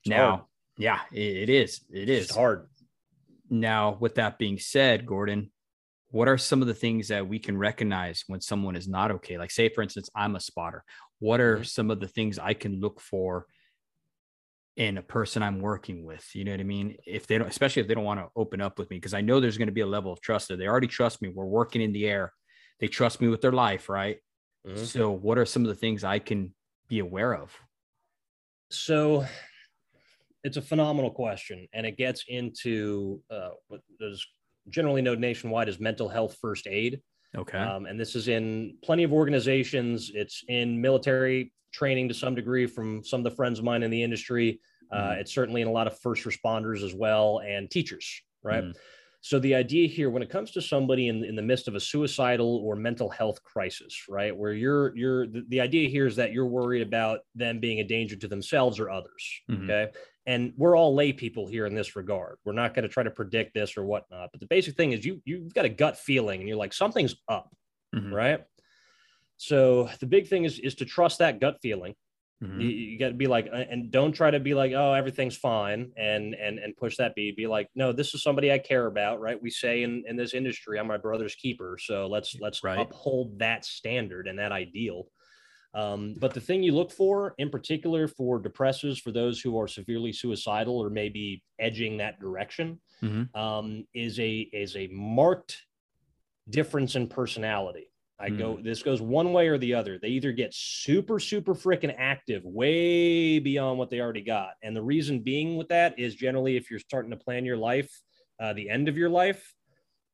Speaker 1: Now. Yeah, it is. It is
Speaker 2: hard.
Speaker 1: Now, with that being said, Gordon, what are some of the things that we can recognize when someone is not okay? Like, say, for instance, I'm a spotter. What are mm-hmm. some of the things I can look for in a person I'm working with? You know what I mean? If they don't, especially if they don't want to open up with me, because I know there's going to be a level of trust there. They already trust me. We're working in the air. They trust me with their life, right? Mm-hmm. So, what are some of the things I can be aware of?
Speaker 2: So, it's a phenomenal question, and it gets into uh, there's generally known nationwide as mental health first aid.
Speaker 1: Okay.
Speaker 2: Um, and this is in plenty of organizations. It's in military training to some degree from some of the friends of mine in the industry. Uh,
Speaker 1: Mhm.
Speaker 2: It's certainly in a lot of first responders as well and teachers, right?
Speaker 1: Mhm.
Speaker 2: So the idea here, when it comes to somebody in, in the midst of a suicidal or mental health crisis, right, where you're you're the, the idea here is that you're worried about them being a danger to themselves or others.
Speaker 1: Mhm.
Speaker 2: Okay. And we're all lay people here in this regard. We're not going to try to predict this or whatnot. But the basic thing is you you've got a gut feeling and you're like, something's up,
Speaker 1: Mhm.
Speaker 2: right? So the big thing is is to trust that gut feeling
Speaker 1: Mhm.
Speaker 2: you, you got to be like uh, and don't try to be like oh everything's fine and and and push that be be like no this is somebody i care about right we say in in this industry i'm my brother's keeper so let's let's
Speaker 1: Right.
Speaker 2: uphold that standard and that ideal um, but the thing you look for in particular for depressors for those who are severely suicidal or maybe edging that direction
Speaker 1: Mhm.
Speaker 2: um, is a is a marked difference in personality I
Speaker 1: Hmm.
Speaker 2: go, this goes one way or the other. They either get super, super freaking active, way beyond what they already got. And the reason being with that is generally if you're starting to plan your life, uh, the end of your life,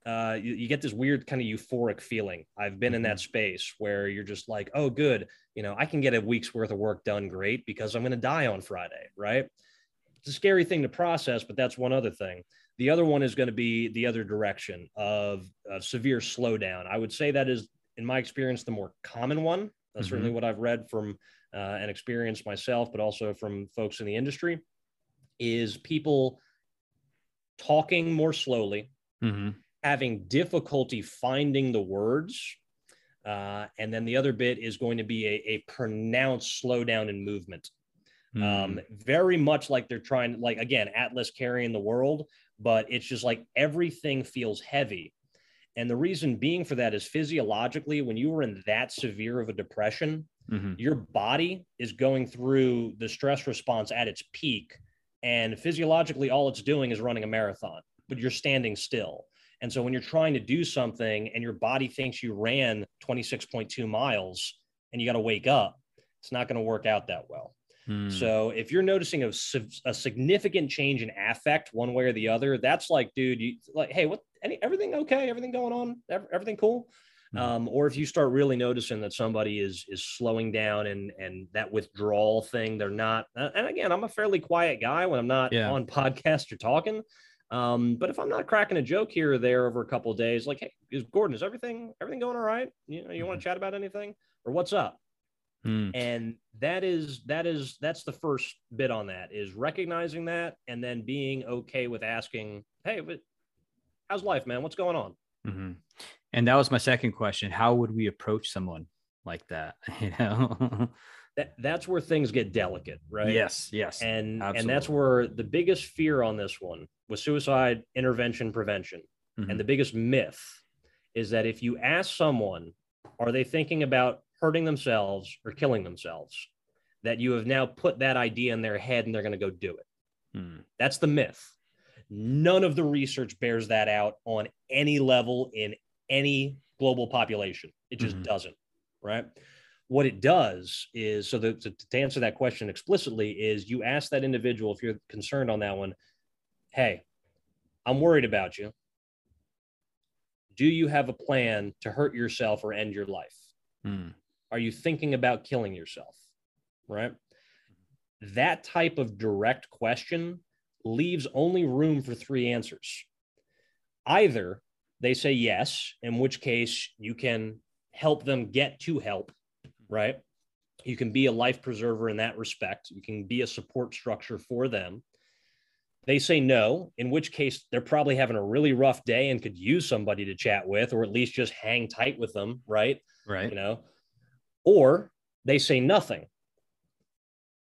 Speaker 2: uh, you, you get this weird kind of euphoric feeling. I've been in that space where you're just like, oh, good. You know, I can get a week's worth of work done great because I'm going to die on Friday, right? It's a scary thing to process, but that's one other thing. The other one is going to be the other direction of, of severe slowdown. I would say that is in my experience, the more common one. That's
Speaker 1: Mhm.
Speaker 2: certainly what I've read from uh, and experienced myself, but also from folks in the industry, is people talking more slowly,
Speaker 1: Mhm.
Speaker 2: Having difficulty finding the words. Uh, and then the other bit is going to be a, a pronounced slowdown in movement.
Speaker 1: Mm.
Speaker 2: Um, very much like they're trying, like again, Atlas carrying the world, but it's just like everything feels heavy. And the reason being for that is physiologically, when you were in that severe of a depression,
Speaker 1: Mhm.
Speaker 2: your body is going through the stress response at its peak. And physiologically, all it's doing is running a marathon, but you're standing still. And so when you're trying to do something and your body thinks you ran 26.2 miles and you got to wake up, it's not going to work out that well.
Speaker 1: Mm.
Speaker 2: So if you're noticing a, a significant change in affect one way or the other, that's like, dude, you like, hey, what? Any everything okay? Everything going on? Ev- Everything cool?
Speaker 1: Mhm.
Speaker 2: Um, or if you start really noticing that somebody is is slowing down and and that withdrawal thing, they're not. uh, And again, I'm a fairly quiet guy when I'm not
Speaker 1: Yeah.
Speaker 2: on podcast or talking. Um, but if I'm not cracking a joke here or there over a couple of days, like, hey, is Gordon, is everything everything going all right? You know, you want to chat about anything or what's up?
Speaker 1: Mm.
Speaker 2: and that is that is that's the first bit on that is recognizing that and then being okay with asking hey but how's life man what's going on
Speaker 1: Mhm. And that was my second question. How would we approach someone like that? You know?
Speaker 2: That that's where things get delicate right
Speaker 1: Yes. Yes.
Speaker 2: and and that's where the biggest fear on this one with suicide intervention prevention
Speaker 1: Mhm.
Speaker 2: and the biggest myth is that if you ask someone are they thinking about hurting themselves or killing themselves that you have now put that idea in their head and they're going to go do it
Speaker 1: Mm.
Speaker 2: That's the myth. None of the research bears that out on any level in any global population. It just
Speaker 1: Mhm.
Speaker 2: doesn't, right? What it does is so the, to, to answer that question explicitly is you ask that individual if you're concerned on that one, hey, I'm worried about you. Do you have a plan to hurt yourself or end your life?
Speaker 1: Mm.
Speaker 2: Are you thinking about killing yourself? Right. That type of direct question leaves only room for three answers. Either they say yes, in which case you can help them get to help, right? You can be a life preserver in that respect. You can be a support structure for them. They say no, in which case they're probably having a really rough day and could use somebody to chat with, or at least just hang tight with them, right?
Speaker 1: Right.
Speaker 2: you know or they say nothing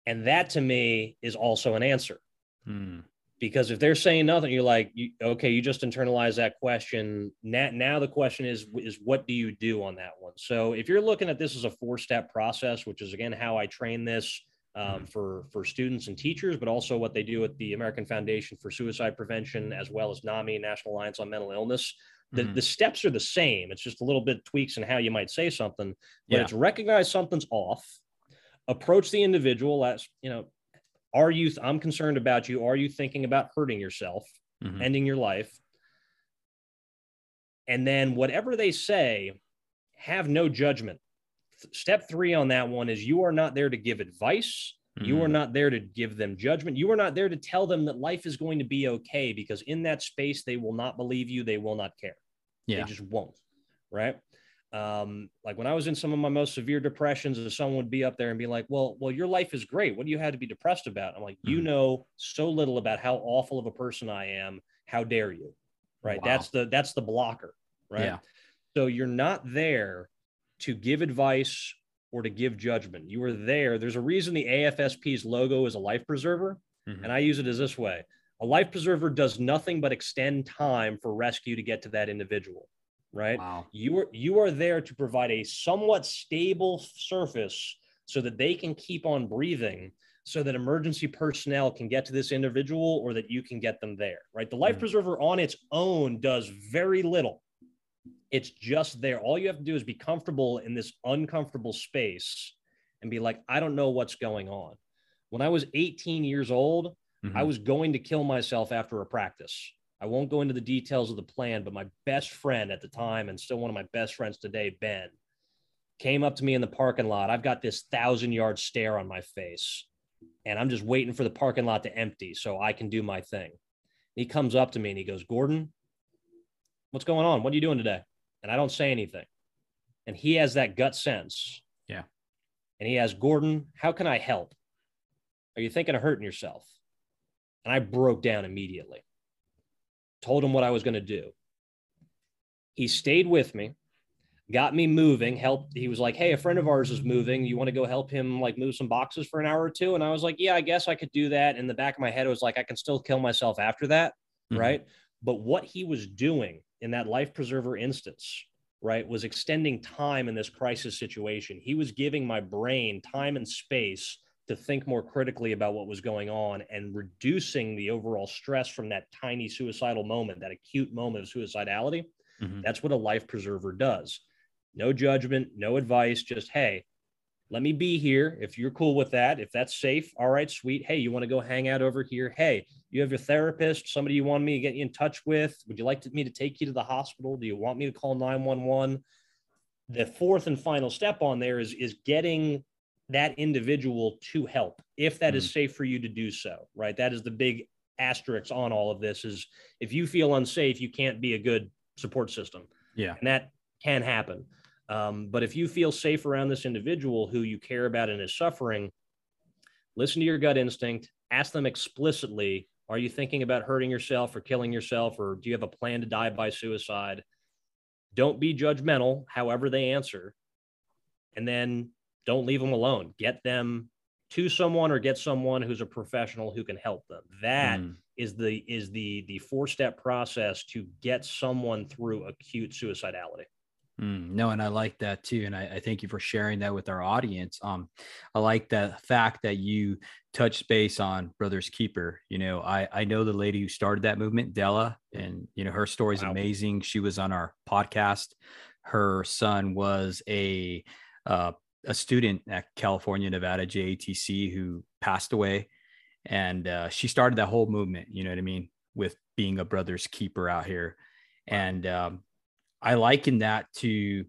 Speaker 2: and that to me is also an answer
Speaker 1: Mm.
Speaker 2: Because if they're saying nothing you're like you, okay you just internalize that question now, now the question is is what do you do on that one so if you're looking at this as a four step process which is again how i train this um, for for students and teachers but also what they do at the american foundation for suicide prevention as well as nami national alliance on mental illness the,
Speaker 1: Mhm.
Speaker 2: the steps are the same it's just a little bit tweaks in how you might say something but
Speaker 1: Yeah.
Speaker 2: it's recognize something's off approach the individual as you know are you i'm concerned about you are you thinking about hurting yourself
Speaker 1: Mhm.
Speaker 2: ending your life And then whatever they say, have no judgment. Step three on that one is you are not there to give advice. You are
Speaker 1: Mm.
Speaker 2: not there to give them judgment. You are not there to tell them that life is going to be okay because in that space, they will not believe you. They will not care.
Speaker 1: Yeah.
Speaker 2: They just won't. Right. Um, like when I was in some of my most severe depressions, someone would be up there and be like, Well, well, your life is great. What do you have to be depressed about? I'm like, you
Speaker 1: Mhm.
Speaker 2: know so little about how awful of a person I am. How dare you? Right.
Speaker 1: Wow.
Speaker 2: That's the that's the blocker. Right.
Speaker 1: Yeah.
Speaker 2: So you're not there to give advice or to give judgment. You are there. There's a reason the AFSP's logo is a life preserver.
Speaker 1: Mhm.
Speaker 2: And I use it as this way a life preserver does nothing but extend time for rescue to get to that individual. Right.
Speaker 1: Wow.
Speaker 2: You are you are there to provide a somewhat stable surface so that they can keep on breathing so that emergency personnel can get to this individual or that you can get them there right the life
Speaker 1: Mhm.
Speaker 2: preserver on its own does very little it's just there all you have to do is be comfortable in this uncomfortable space and be like i don't know what's going on when i was 18 years old I
Speaker 1: Mhm.
Speaker 2: was going to kill myself after a practice. I won't go into the details of the plan, but my best friend at the time, and still one of my best friends today, Ben, came up to me in the parking lot. I've got this thousand yard stare on my face, and I'm just waiting for the parking lot to empty so I can do my thing. He comes up to me and he goes, Gordon, what's going on? What are you doing today? And I don't say anything. And he has that gut sense.
Speaker 1: Yeah.
Speaker 2: And he has, Gordon, how can I help? Are you thinking of hurting yourself? And I broke down immediately. Told him what I was going to do. He stayed with me, got me moving, helped. He was like, Hey, a friend of ours is moving. You want to go help him like move some boxes for an hour or two? And I was like, Yeah, I guess I could do that. In the back of my head, it was like, I can still kill myself after that.
Speaker 1: Mhm.
Speaker 2: Right. But what he was doing in that life preserver instance, right, was extending time in this crisis situation. He was giving my brain time and space to think more critically about what was going on and reducing the overall stress from that tiny suicidal moment, that acute moment of suicidality.
Speaker 1: Mhm.
Speaker 2: That's what a life preserver does. No judgment, no advice, just, hey, let me be here. If you're cool with that, if that's safe, all right, sweet. Hey, you want to go hang out over here? Hey, you have your therapist, somebody you want me to get you in touch with? Would you like to, me to take you to the hospital? Do you want me to call 911? The fourth and final step on there is, is getting that individual to help if that is safe for you to do so, right? That is the big asterisk on all of this is if you feel unsafe, you can't be a good support system
Speaker 1: Yeah.
Speaker 2: and that can happen. Um, but if you feel safe around this individual who you care about and is suffering, listen to your gut instinct. Ask them explicitly: Are you thinking about hurting yourself or killing yourself, or do you have a plan to die by suicide? Don't be judgmental. However they answer, and then don't leave them alone. Get them to someone or get someone who's a professional who can help them. That
Speaker 1: Mm.
Speaker 2: is the is the the four step process to get someone through acute suicidality.
Speaker 1: Mm, no, and I like that too. And I, I thank you for sharing that with our audience. Um, I like the fact that you touched base on Brothers Keeper. You know, I, I know the lady who started that movement, Della, and you know, her story is
Speaker 2: Wow.
Speaker 1: amazing. She was on our podcast. Her son was a uh, a student at California, Nevada JATC who passed away. And uh, she started that whole movement, you know what I mean, with being a brother's keeper out here. And um, I liken that to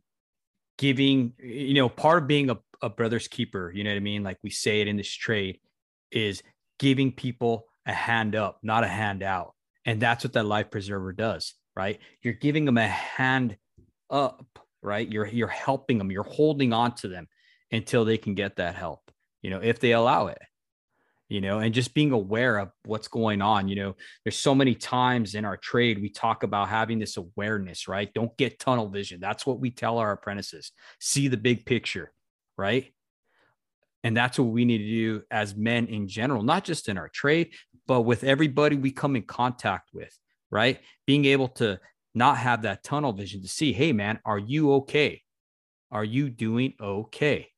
Speaker 1: giving, you know, part of being a, a brother's keeper, you know what I mean? Like we say it in this trade is giving people a hand up, not a hand out. And that's what that life preserver does, right? You're giving them a hand up, right? You're you're helping them, you're holding on to them until they can get that help, you know, if they allow it. You know, and just being aware of what's going on. You know, there's so many times in our trade we talk about having this awareness, right? Don't get tunnel vision. That's what we tell our apprentices. See the big picture, right? And that's what we need to do as men in general, not just in our trade, but with everybody we come in contact with, right? Being able to not have that tunnel vision to see, hey, man, are you okay? Are you doing okay?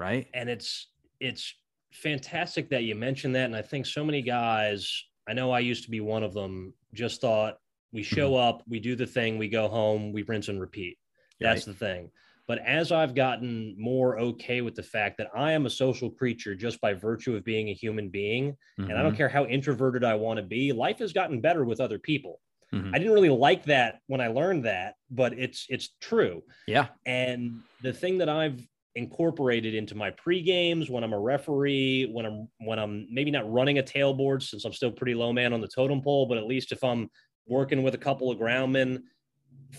Speaker 1: Right.
Speaker 2: and it's it's fantastic that you mentioned that and i think so many guys i know i used to be one of them just thought we show up we do the thing we go home we rinse and repeat that's the thing but as i've gotten more okay with the fact that i am a social creature just by virtue of being a human being and i don't care how introverted i want to be life has gotten better with other people Mm-hmm. I didn't really like that when I learned that, but it's it's true.
Speaker 1: Yeah.
Speaker 2: And the thing that I've incorporated into my pre games when I'm a referee, when I'm when I'm maybe not running a tailboard since I'm still pretty low man on the totem pole, but at least if I'm working with a couple of groundmen,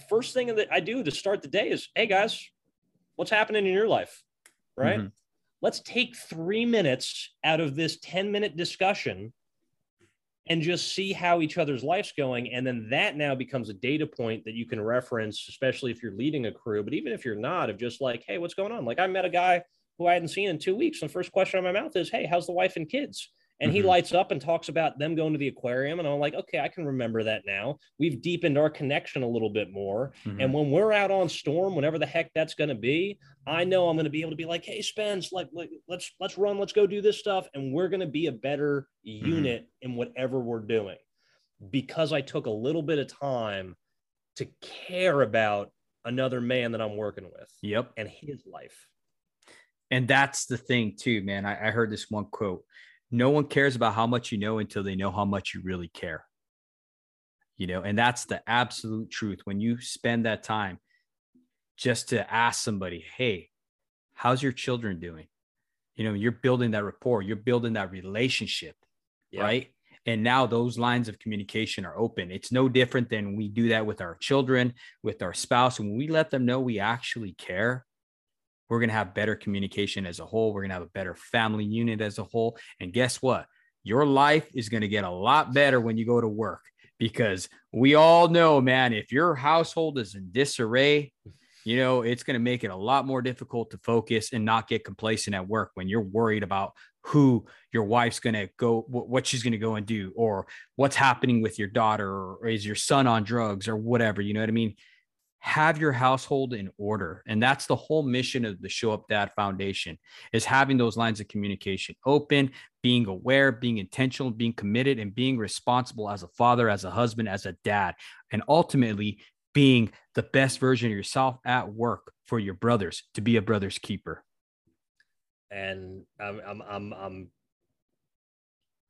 Speaker 2: first thing that I do to start the day is, hey guys, what's happening in your life? Right? Mm-hmm. Let's take three minutes out of this 10 minute discussion and just see how each other's life's going. And then that now becomes a data point that you can reference, especially if you're leading a crew. But even if you're not, of just like, hey, what's going on? Like I met a guy who I hadn't seen in two weeks. And the first question on my mouth is, hey, how's the wife and kids? And mm-hmm. he lights up and talks about them going to the aquarium. And I'm like, okay, I can remember that now. We've deepened our connection a little bit more. Mm-hmm. And when we're out on storm, whenever the heck that's going to be, I know I'm going to be able to be like, hey, Spence, like, like let's let's run, let's go do this stuff. And we're going to be a better mm-hmm. unit mm-hmm. in whatever we're doing. Because I took a little bit of time to care about another man that I'm working with.
Speaker 1: Yep.
Speaker 2: And his life.
Speaker 1: And that's the thing too, man. I, I heard this one quote no one cares about how much you know until they know how much you really care. You know, and that's the absolute truth. When you spend that time just to ask somebody, hey, how's your children doing? You know, you're building that rapport, you're building that relationship, yeah. right? And now those lines of communication are open. It's no different than we do that with our children, with our spouse. And when we let them know we actually care, we're going to have better communication as a whole. We're going to have a better family unit as a whole. And guess what? Your life is going to get a lot better when you go to work because we all know, man, if your household is in disarray, you know, it's going to make it a lot more difficult to focus and not get complacent at work when you're worried about who your wife's going to go, what she's going to go and do, or what's happening with your daughter, or is your son on drugs, or whatever. You know what I mean? Have your household in order. And that's the whole mission of the show up dad foundation is having those lines of communication open being aware being intentional being committed and being responsible as a father as a husband as a dad and ultimately being the best version of yourself at work for your brothers to be a brother's keeper.
Speaker 2: And i'm i'm i'm i'm,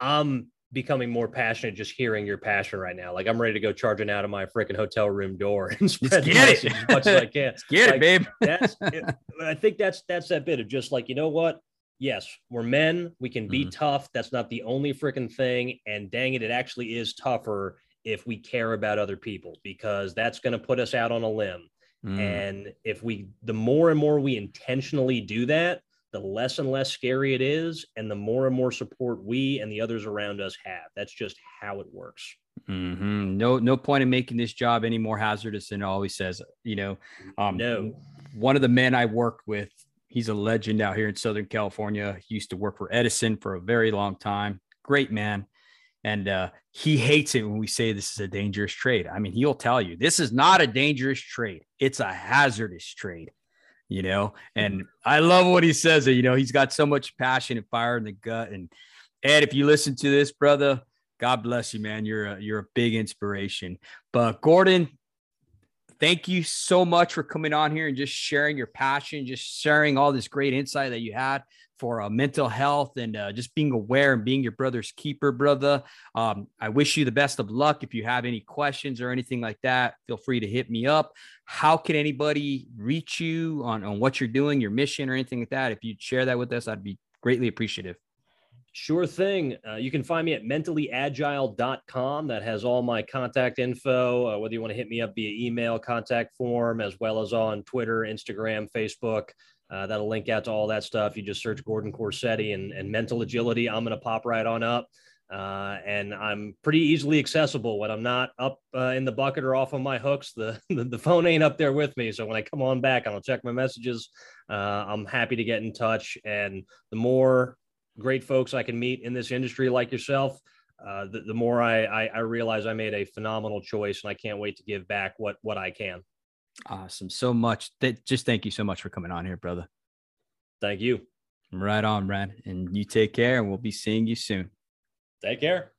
Speaker 2: I'm becoming more passionate just hearing your passion right now. Like I'm ready to go charging out of my freaking hotel room door and spread
Speaker 1: get it
Speaker 2: as much as I can.
Speaker 1: get
Speaker 2: like,
Speaker 1: it, babe.
Speaker 2: that's it, I think that's that's that bit of just like, you know what? Yes, we're men. We can be mm-hmm. tough. That's not the only freaking thing. And dang it, it actually is tougher if we care about other people because that's going to put us out on a limb. Mm. And if we, the more and more we intentionally do that, the less and less scary it is, and the more and more support we and the others around us have. That's just how it works.
Speaker 1: Mm-hmm. No, no point in making this job any more hazardous than it always says. You know,
Speaker 2: um, no.
Speaker 1: One of the men I worked with, he's a legend out here in Southern California. He used to work for Edison for a very long time. Great man. And uh, he hates it when we say this is a dangerous trade. I mean, he'll tell you this is not a dangerous trade, it's a hazardous trade you know. And mm-hmm. I love what he says. You know, he's got so much passion and fire in the gut. And Ed, if you listen to this, brother, God bless you, man. You're a, you're a big inspiration. But Gordon, thank you so much for coming on here and just sharing your passion, just sharing all this great insight that you had for uh, mental health and uh, just being aware and being your brother's keeper, brother. Um, I wish you the best of luck. If you have any questions or anything like that, feel free to hit me up. How can anybody reach you on, on what you're doing, your mission, or anything like that? If you'd share that with us, I'd be greatly appreciative.
Speaker 2: Sure thing. Uh, you can find me at mentallyagile.com. That has all my contact info, uh, whether you want to hit me up via email, contact form, as well as on Twitter, Instagram, Facebook. Uh, that'll link out to all that stuff. You just search Gordon Corsetti and, and mental agility. I'm going to pop right on up. Uh, and I'm pretty easily accessible when I'm not up uh, in the bucket or off on my hooks. The, the, the phone ain't up there with me, so when I come on back, I'll check my messages. Uh, I'm happy to get in touch, and the more great folks I can meet in this industry like yourself, uh, the, the, more I, I, I realize I made a phenomenal choice, and I can't wait to give back what what I can.
Speaker 1: Awesome. So much. Th- just thank you so much for coming on here, brother.
Speaker 2: Thank you.
Speaker 1: Right on, Brad. And you take care, and we'll be seeing you soon.
Speaker 2: Take care.